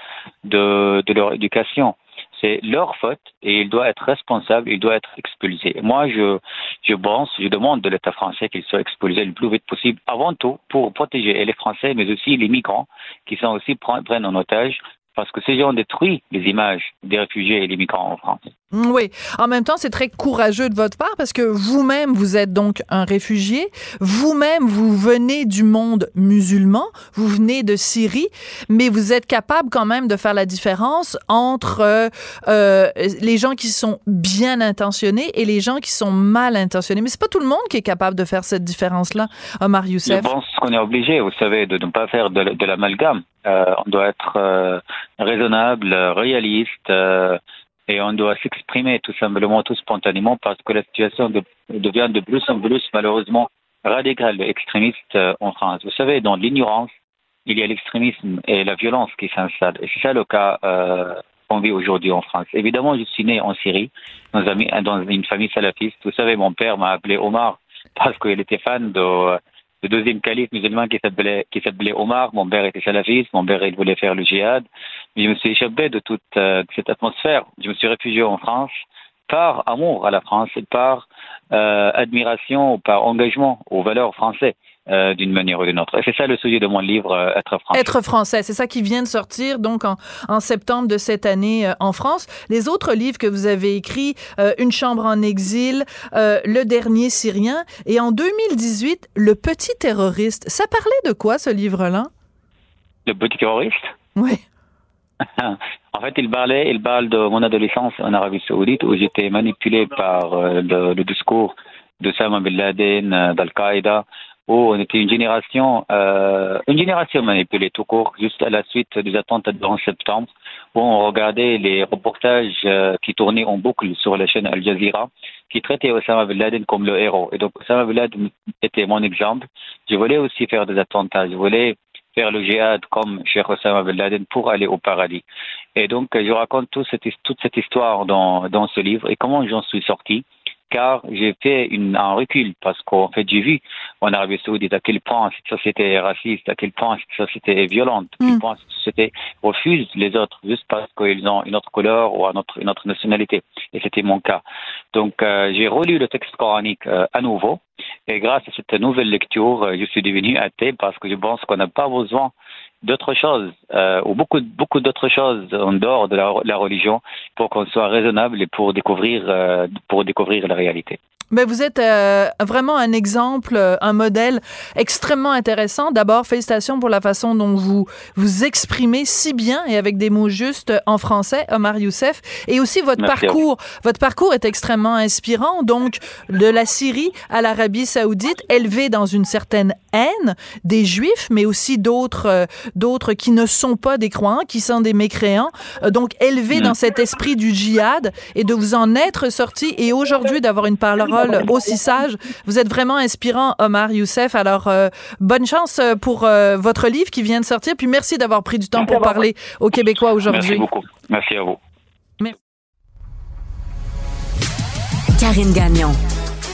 de leur éducation c'est leur faute et il doit être responsable, il doit être expulsé. Moi, je, je pense, je demande de l'État français qu'il soit expulsé le plus vite possible, avant tout pour protéger les Français, mais aussi les migrants qui sont aussi prennent en otage parce que ces gens détruisent les images des réfugiés et des migrants en France. Mm, oui. En même temps, c'est très courageux de votre part parce que vous-même, vous êtes donc un réfugié. Vous-même, vous venez du monde musulman. Vous venez de Syrie, mais vous êtes capable quand même de faire la différence entre euh, euh, les gens qui sont bien intentionnés et les gens qui sont mal intentionnés. Mais c'est pas tout le monde qui est capable de faire cette différence-là, Omar Youssef. Je pense qu'on est obligé, vous savez, de ne pas faire de, de l'amalgame. Euh, on doit être euh, raisonnable, réaliste et on doit s'exprimer tout simplement, tout spontanément, parce que la situation de, devient de plus en plus malheureusement radicale et extrémiste euh, en France. Vous savez, dans l'ignorance, il y a l'extrémisme et la violence qui s'installent. Et c'est ça le cas euh, qu'on vit aujourd'hui en France. Évidemment, je suis né en Syrie, dans, dans une famille salafiste. Vous savez, mon père m'a appelé Omar parce qu'il était fan de le deuxième calife musulman qui s'appelait, qui s'appelait Omar. Mon père était salafiste, mon père il voulait faire le djihad. Mais je me suis échappé de toute euh, cette atmosphère. Je me suis réfugié en France par amour à la France par euh, admiration par engagement aux valeurs françaises. Euh, d'une manière ou d'une autre. Et c'est ça le sujet de mon livre, euh, Être français. Être français, c'est ça qui vient de sortir donc en, en septembre de cette année euh, en France. Les autres livres que vous avez écrits, Une chambre en exil, Le dernier Syrien, et en 2018, Le petit terroriste. Ça parlait de quoi ce livre-là? Le petit terroriste? Oui. en fait, il parlait, il parle de mon adolescence en Arabie Saoudite où j'étais manipulé par le, le, discours de Osama Bin Laden, d'Al-Qaïda, où on était une génération, euh, une génération manipulée tout court, juste à la suite des attentats de 11 septembre, où on regardait les reportages euh, qui tournaient en boucle sur la chaîne Al Jazeera, qui traitaient Osama Bin Laden comme le héros. Et donc Osama Bin Laden était mon exemple. Je voulais aussi faire des attentats, je voulais faire le djihad comme Cheikh Osama Bin Laden pour aller au paradis. Et donc je raconte toute cette, toute cette histoire dans, dans ce livre et comment j'en suis sorti car j'ai fait une, un recul parce qu'en fait j'ai vu en Arabie Saoudite à quel point cette société est raciste, à quel point cette société est violente, à quel mm. point cette société refuse les autres juste parce qu'ils ont une autre couleur ou une autre, une autre nationalité. Et c'était mon cas. Donc euh, j'ai relu le texte coranique euh, à nouveau et grâce à cette nouvelle lecture, euh, je suis devenu athée parce que je pense qu'on n'a pas besoin d'autres choses, euh, ou beaucoup, beaucoup d'autres choses en dehors de la, la religion pour qu'on soit raisonnable et pour découvrir, euh, pour découvrir la réalité. Ben, vous êtes euh, vraiment un exemple, euh, un modèle extrêmement intéressant. D'abord, félicitations pour la façon dont vous vous exprimez si bien et avec des mots justes en français, Omar Youssef. Et aussi votre parcours. Votre parcours est extrêmement inspirant. Donc, de la Syrie à l'Arabie Saoudite, élevé dans une certaine haine des Juifs, mais aussi d'autres euh, d'autres qui ne sont pas des croyants, qui sont des mécréants. donc, élevé dans cet esprit du djihad et de vous en être sorti et aujourd'hui d'avoir une parole aussi sage. Vous êtes vraiment inspirant, Omar Youssef. Alors, euh, bonne chance euh, pour euh, votre livre qui vient de sortir. Puis merci d'avoir pris du temps pour parler aux Québécois aujourd'hui. Merci beaucoup. Merci à vous. Merci. Karine Gagnon,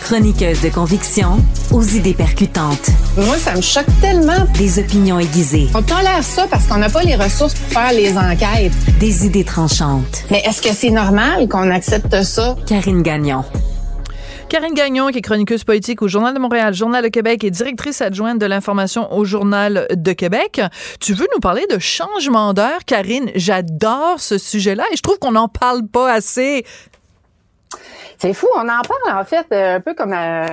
chroniqueuse de conviction aux idées percutantes. Moi, ça me choque tellement. Des opinions aiguisées. On tolère ça parce qu'on n'a pas les ressources pour faire les enquêtes. Des idées tranchantes. Mais est-ce que c'est normal qu'on accepte ça? Karine Gagnon. Karine Gagnon, qui est chroniqueuse politique au Journal de Montréal, Journal de Québec et directrice adjointe de l'information au Journal de Québec. Tu veux nous parler de changement d'heure, Karine? J'adore ce sujet-là et je trouve qu'on n'en parle pas assez. C'est fou, on en parle en fait euh, un peu comme euh,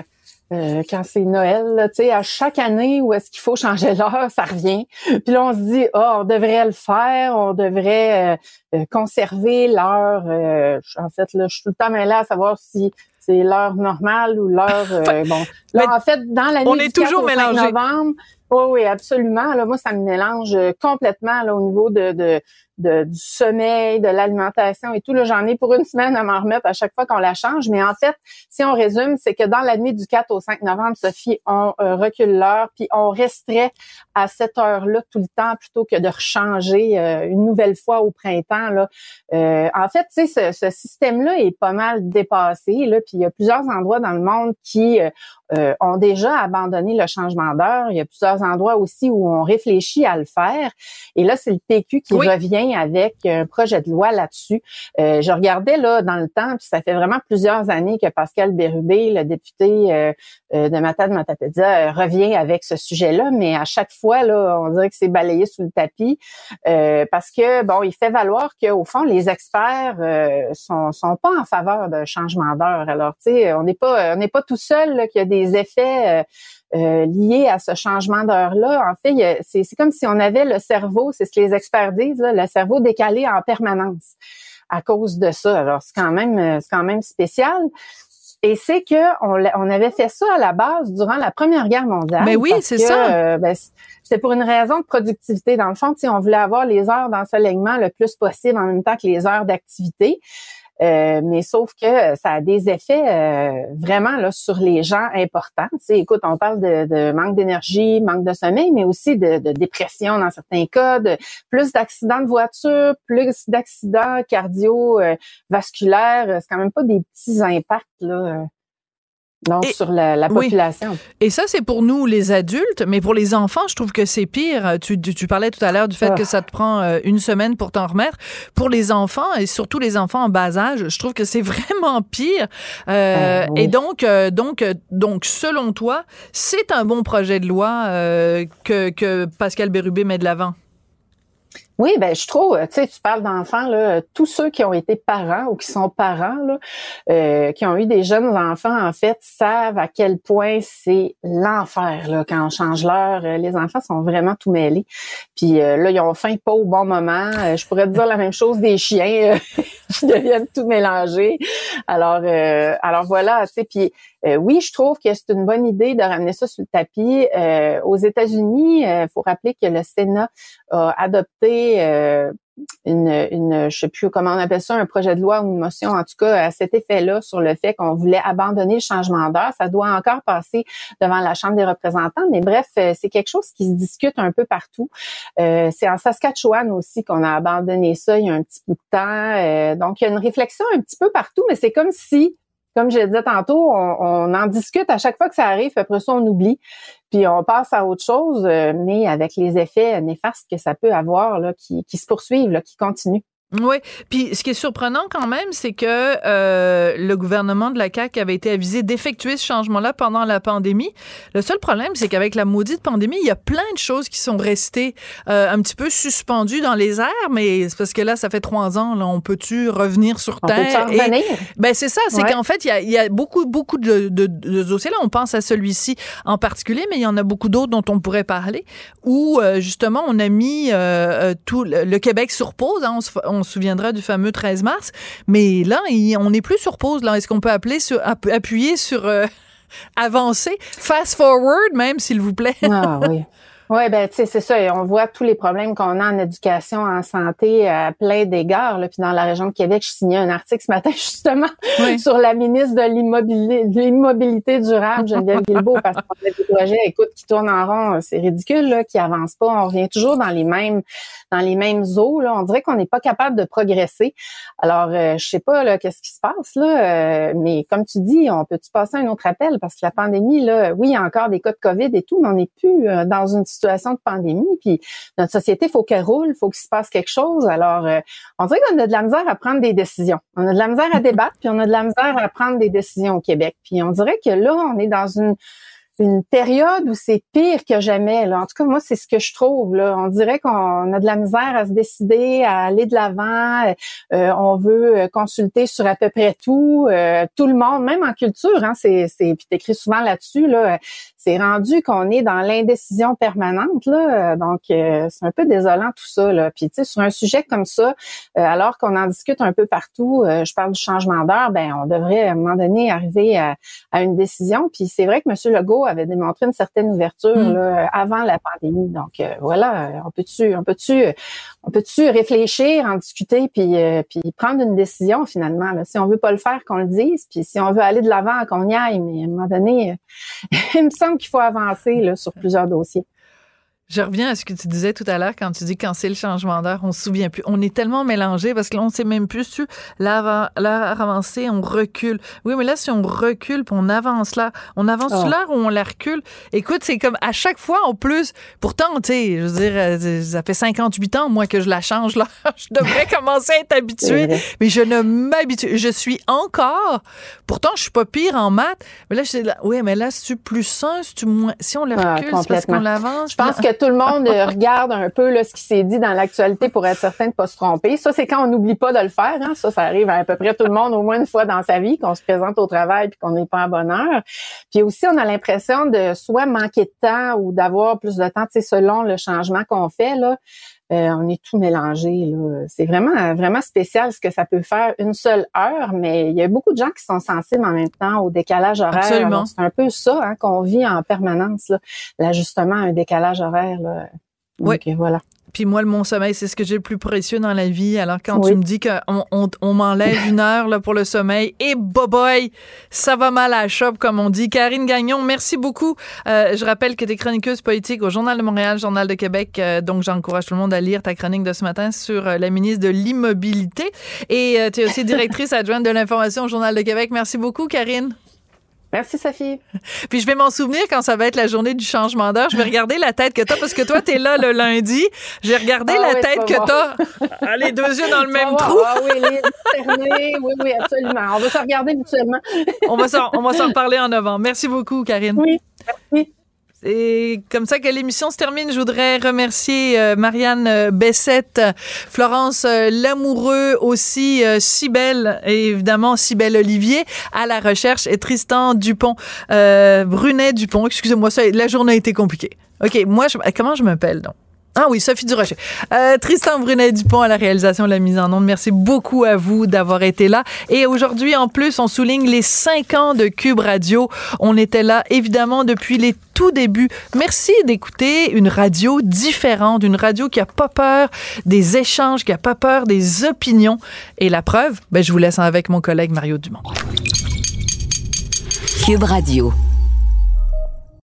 euh, quand c'est Noël, tu sais, à chaque année où est-ce qu'il faut changer l'heure, ça revient. Puis là, on se dit, oh, on devrait le faire, on devrait conserver l'heure. en fait, là, je suis tout le temps mêlée à savoir si c'est l'heure normale ou l'heure euh, bon. Là, en fait, dans la nuit on est toujours mélangé. novembre, oui, oui, absolument. Là, moi, ça me mélange complètement là, au niveau de, de, de, du sommeil, de l'alimentation et tout. Là, j'en ai pour une semaine à m'en remettre à chaque fois qu'on la change. Mais en fait, si on résume, c'est que dans la nuit du 4 au 5 novembre, Sophie, on euh, recule l'heure, puis on resterait à cette heure-là tout le temps plutôt que de rechanger euh, une nouvelle fois au printemps. Là. Euh, en fait, tu sais, ce, ce système-là est pas mal dépassé. Là, puis il y a plusieurs endroits dans le monde qui ont déjà abandonné le changement d'heure. Il y a plusieurs endroits aussi où on réfléchit à le faire. Et là, c'est le PQ qui revient avec un projet de loi là-dessus. Euh, je regardais là dans le temps, puis ça fait vraiment plusieurs années que Pascal Bérubé, le député euh, euh de Matad Matapédia, euh, revient avec ce sujet-là, mais à chaque fois là, on dirait que c'est balayé sous le tapis parce que bon, il fait valoir qu'au fond les experts sont sont pas en faveur d'un changement d'heure. Alors tu sais, on n'est pas on n'est pas tout seul qu'il y a des effets euh, lié à ce changement d'heure-là. En fait, c'est comme si on avait le cerveau, c'est ce que les experts disent, le cerveau décalé en permanence à cause de ça. Alors, c'est quand même, euh, c'est quand même spécial. Et c'est que on, on, avait fait ça à la base durant la Première Guerre mondiale. Mais ben oui, c'est ça. Euh, ben, c'était pour une raison de productivité. Dans le fond, si on voulait avoir les heures d'ensoleillement le plus possible en même temps que les heures d'activité. Euh, mais sauf que ça a des effets euh, vraiment là sur les gens importants. Tu sais, écoute, on parle de, de manque d'énergie, manque de sommeil, mais aussi de, de dépression dans certains cas, de plus d'accidents de voiture, plus d'accidents cardiovasculaires. C'est quand même pas des petits impacts là donc, sur la, population. Et ça, c'est pour nous, les adultes, mais pour les enfants, je trouve que c'est pire. Tu, tu, parlais tout à l'heure du fait que ah. ça te prend euh, une semaine pour t'en remettre. Pour les enfants, et surtout les enfants en bas âge, je trouve que c'est vraiment pire. Euh, ah, et donc, euh, donc, donc, selon toi, c'est un bon projet de loi que, que Pascal Bérubé met de l'avant? Oui, ben je trouve, tu sais, tu parles d'enfants, là, tous ceux qui ont été parents ou qui sont parents, euh, qui ont eu des jeunes enfants, en fait, savent à quel point c'est l'enfer là, quand on change l'heure. Euh, les enfants sont vraiment tout mêlés. Puis euh, là, ils ont faim pas au bon moment. je pourrais te dire la même chose des chiens qui deviennent tout mélangés. Alors, alors voilà, tu sais, puis oui, je trouve que c'est une bonne idée de ramener ça sur le tapis. aux États-Unis, il faut rappeler que le Sénat a adopté euh, une, une, je sais plus comment on appelle ça, un projet de loi ou une motion, en tout cas, à cet effet-là, sur le fait qu'on voulait abandonner le changement d'heure. Ça doit encore passer devant la Chambre des représentants, mais bref, euh, c'est quelque chose qui se discute un peu partout. Euh, c'est en Saskatchewan aussi qu'on a abandonné ça il y a un petit bout de temps. donc, il y a une réflexion un petit peu partout, mais c'est comme si comme je disais tantôt, on, en discute à chaque fois que ça arrive, après ça, on oublie, puis on passe à autre chose, euh, mais avec les effets néfastes que ça peut avoir, là, qui, qui se poursuivent, là, qui continuent. Oui, puis ce qui est surprenant quand même, c'est que euh, le gouvernement de la CAQ avait été avisé d'effectuer ce changement-là pendant la pandémie. Le seul problème, c'est qu'avec la maudite pandémie, il y a plein de choses qui sont restées euh, un petit peu suspendues dans les airs, mais c'est parce que là, ça fait trois ans, là, on peut-tu revenir sur On Terre? peut-tu revenir? ben c'est ça, c'est Ouais. qu'en fait, il y a, y a beaucoup, beaucoup de, de, de dossiers. Là, on pense à celui-ci en particulier, mais il y en a beaucoup d'autres dont on pourrait parler, où euh, justement, on a mis euh, euh, tout le, le Québec sur pause. hein. on, se, on se souviendra du fameux 13 mars, mais là, on n'est plus sur pause. Là, est-ce qu'on peut appeler sur, app- appuyer sur euh, avancer, fast forward, même s'il vous plaît? Ah oui. Oui, ben tu sais, c'est ça. Et on voit tous les problèmes qu'on a en éducation, en santé, à plein d'égards. Là. Puis dans la région de Québec, je signais un article ce matin justement Oui. sur la ministre de l'immobilité durable, Geneviève Guilbeault, parce qu'on a des projets, écoute, qui tournent en rond, c'est ridicule, là, qui avancent pas. On revient toujours dans les mêmes, dans les mêmes eaux. Là. On dirait qu'on n'est pas capable de progresser. Alors, euh, je sais pas là, qu'est-ce qui se passe là, euh, mais comme tu dis, on peut-tu passer un autre appel? Parce que la pandémie là, oui, il y a encore des cas de Covid et tout, mais on n'est plus euh, dans une situation de pandémie. Puis notre société, faut qu'elle roule, faut qu'il se passe quelque chose. Alors, euh, on dirait qu'on a de la misère à prendre des décisions. On a de la misère à débattre, puis on a de la misère à prendre des décisions au Québec. Puis on dirait que là, on est dans une une période où c'est pire que jamais. Là. En tout cas, moi, c'est ce que je trouve. Là. On dirait qu'on a de la misère à se décider, à aller de l'avant. Euh, on veut euh, consulter sur à peu près tout, euh, tout le monde, même en culture. Hein, c'est, c'est, puis t'écris souvent là-dessus. Là, c'est rendu qu'on est dans l'indécision permanente. Là, donc euh, c'est un peu désolant tout ça. Là. Puis tu sais, sur un sujet comme ça, euh, alors qu'on en discute un peu partout, euh, je parle du changement d'heure, ben on devrait à un moment donné arriver à, à une décision. Puis c'est vrai que M. Legault avait démontré une certaine ouverture Mm. là, avant la pandémie. Donc euh, voilà, on peut-tu, on peut-tu, on peut-tu réfléchir, en discuter, puis euh, puis prendre une décision finalement. Là? Si on veut pas le faire, qu'on le dise. Puis si on veut aller de l'avant, qu'on y aille. Mais à un moment donné, euh, il me semble qu'il faut avancer là, sur plusieurs dossiers. Je reviens à ce que tu disais tout à l'heure quand tu dis quand c'est le changement d'heure, on se souvient plus. On est tellement mélangé parce que là, on sait même plus si l'heure avancée, on recule. Oui, mais là, si on recule puis on avance là, on avance Oh. sur l'heure ou on la recule. Écoute, c'est comme à chaque fois en plus. Pourtant, tu sais, je veux dire, euh, ça fait 58 ans, moi, que je la change là. je devrais commencer à être habituée. vrai. Mais je ne m'habitue. Je suis encore. Pourtant, je suis pas pire en maths. Mais là, je suis là. Oui, mais là, si tu plus sain, si tu moins. Si on le Ah, recule, c'est parce qu'on l'avance. Je pense que tout le monde euh, regarde un peu là, ce qui s'est dit dans l'actualité pour être certain de pas se tromper. Ça, c'est quand on n'oublie pas de le faire. Hein. Ça, ça arrive à, peu près tout le monde au moins une fois dans sa vie, qu'on se présente au travail puis qu'on n'est pas à bonne heure. Puis aussi, on a l'impression de soit manquer de temps ou d'avoir plus de temps, tu selon le changement qu'on fait. Là. Euh, on est tout mélangé. là. C'est vraiment, vraiment spécial ce que ça peut faire une seule heure, mais il y a beaucoup de gens qui sont sensibles en même temps au décalage horaire. C'est un peu ça hein, qu'on vit en permanence, l'ajustement à un décalage horaire. Là. Donc, Oui. voilà. Puis moi, mon sommeil, c'est ce que j'ai le plus précieux dans la vie. Alors quand Oui. tu me dis qu'on on, on m'enlève une heure là, pour le sommeil, et boboy, ça va mal à la chope, comme on dit. Karine Gagnon, merci beaucoup. Euh, je rappelle que tu es chroniqueuse politique au Journal de Montréal, Journal de Québec. Euh, donc j'encourage tout le monde à lire ta chronique de ce matin sur euh, la ministre de l'Immobilité. Et euh, tu es aussi directrice adjointe de l'information au Journal de Québec. Merci beaucoup, Karine. Merci, Sophie. Puis je vais m'en souvenir quand ça va être la journée du changement d'heure. Je vais regarder la tête que t'as parce que toi, t'es là le lundi. Je vais regarder Ah la oui, tête que t'as. Ah, les deux yeux dans le même voir. trou. Ah oui, les. Oui, oui, absolument. On va se regarder mutuellement. On va s'en, on va s'en reparler en novembre. Merci beaucoup, Karine. Oui, merci. C'est comme ça que l'émission se termine. Je voudrais remercier euh, Marianne euh, Bessette, Florence euh, Lamoureux aussi, Cybelle et évidemment Cybelle Olivier à la recherche et Tristan Dupont, Brunet Dupont. Excusez-moi, ça, la journée a été compliquée. OK, moi, je- comment je m'appelle donc? Ah oui, Sophie Durocher. Euh, Tristan Brunet-Dupont à la réalisation de la mise en onde. Merci beaucoup à vous d'avoir été là. Et aujourd'hui, en plus, on souligne les cinq ans de Cube Radio. On était là, évidemment, depuis les tout débuts. Merci d'écouter une radio différente, une radio qui a pas peur des échanges, qui a pas peur des opinions. Et la preuve, ben, je vous laisse avec mon collègue Mario Dumont. Cube Radio.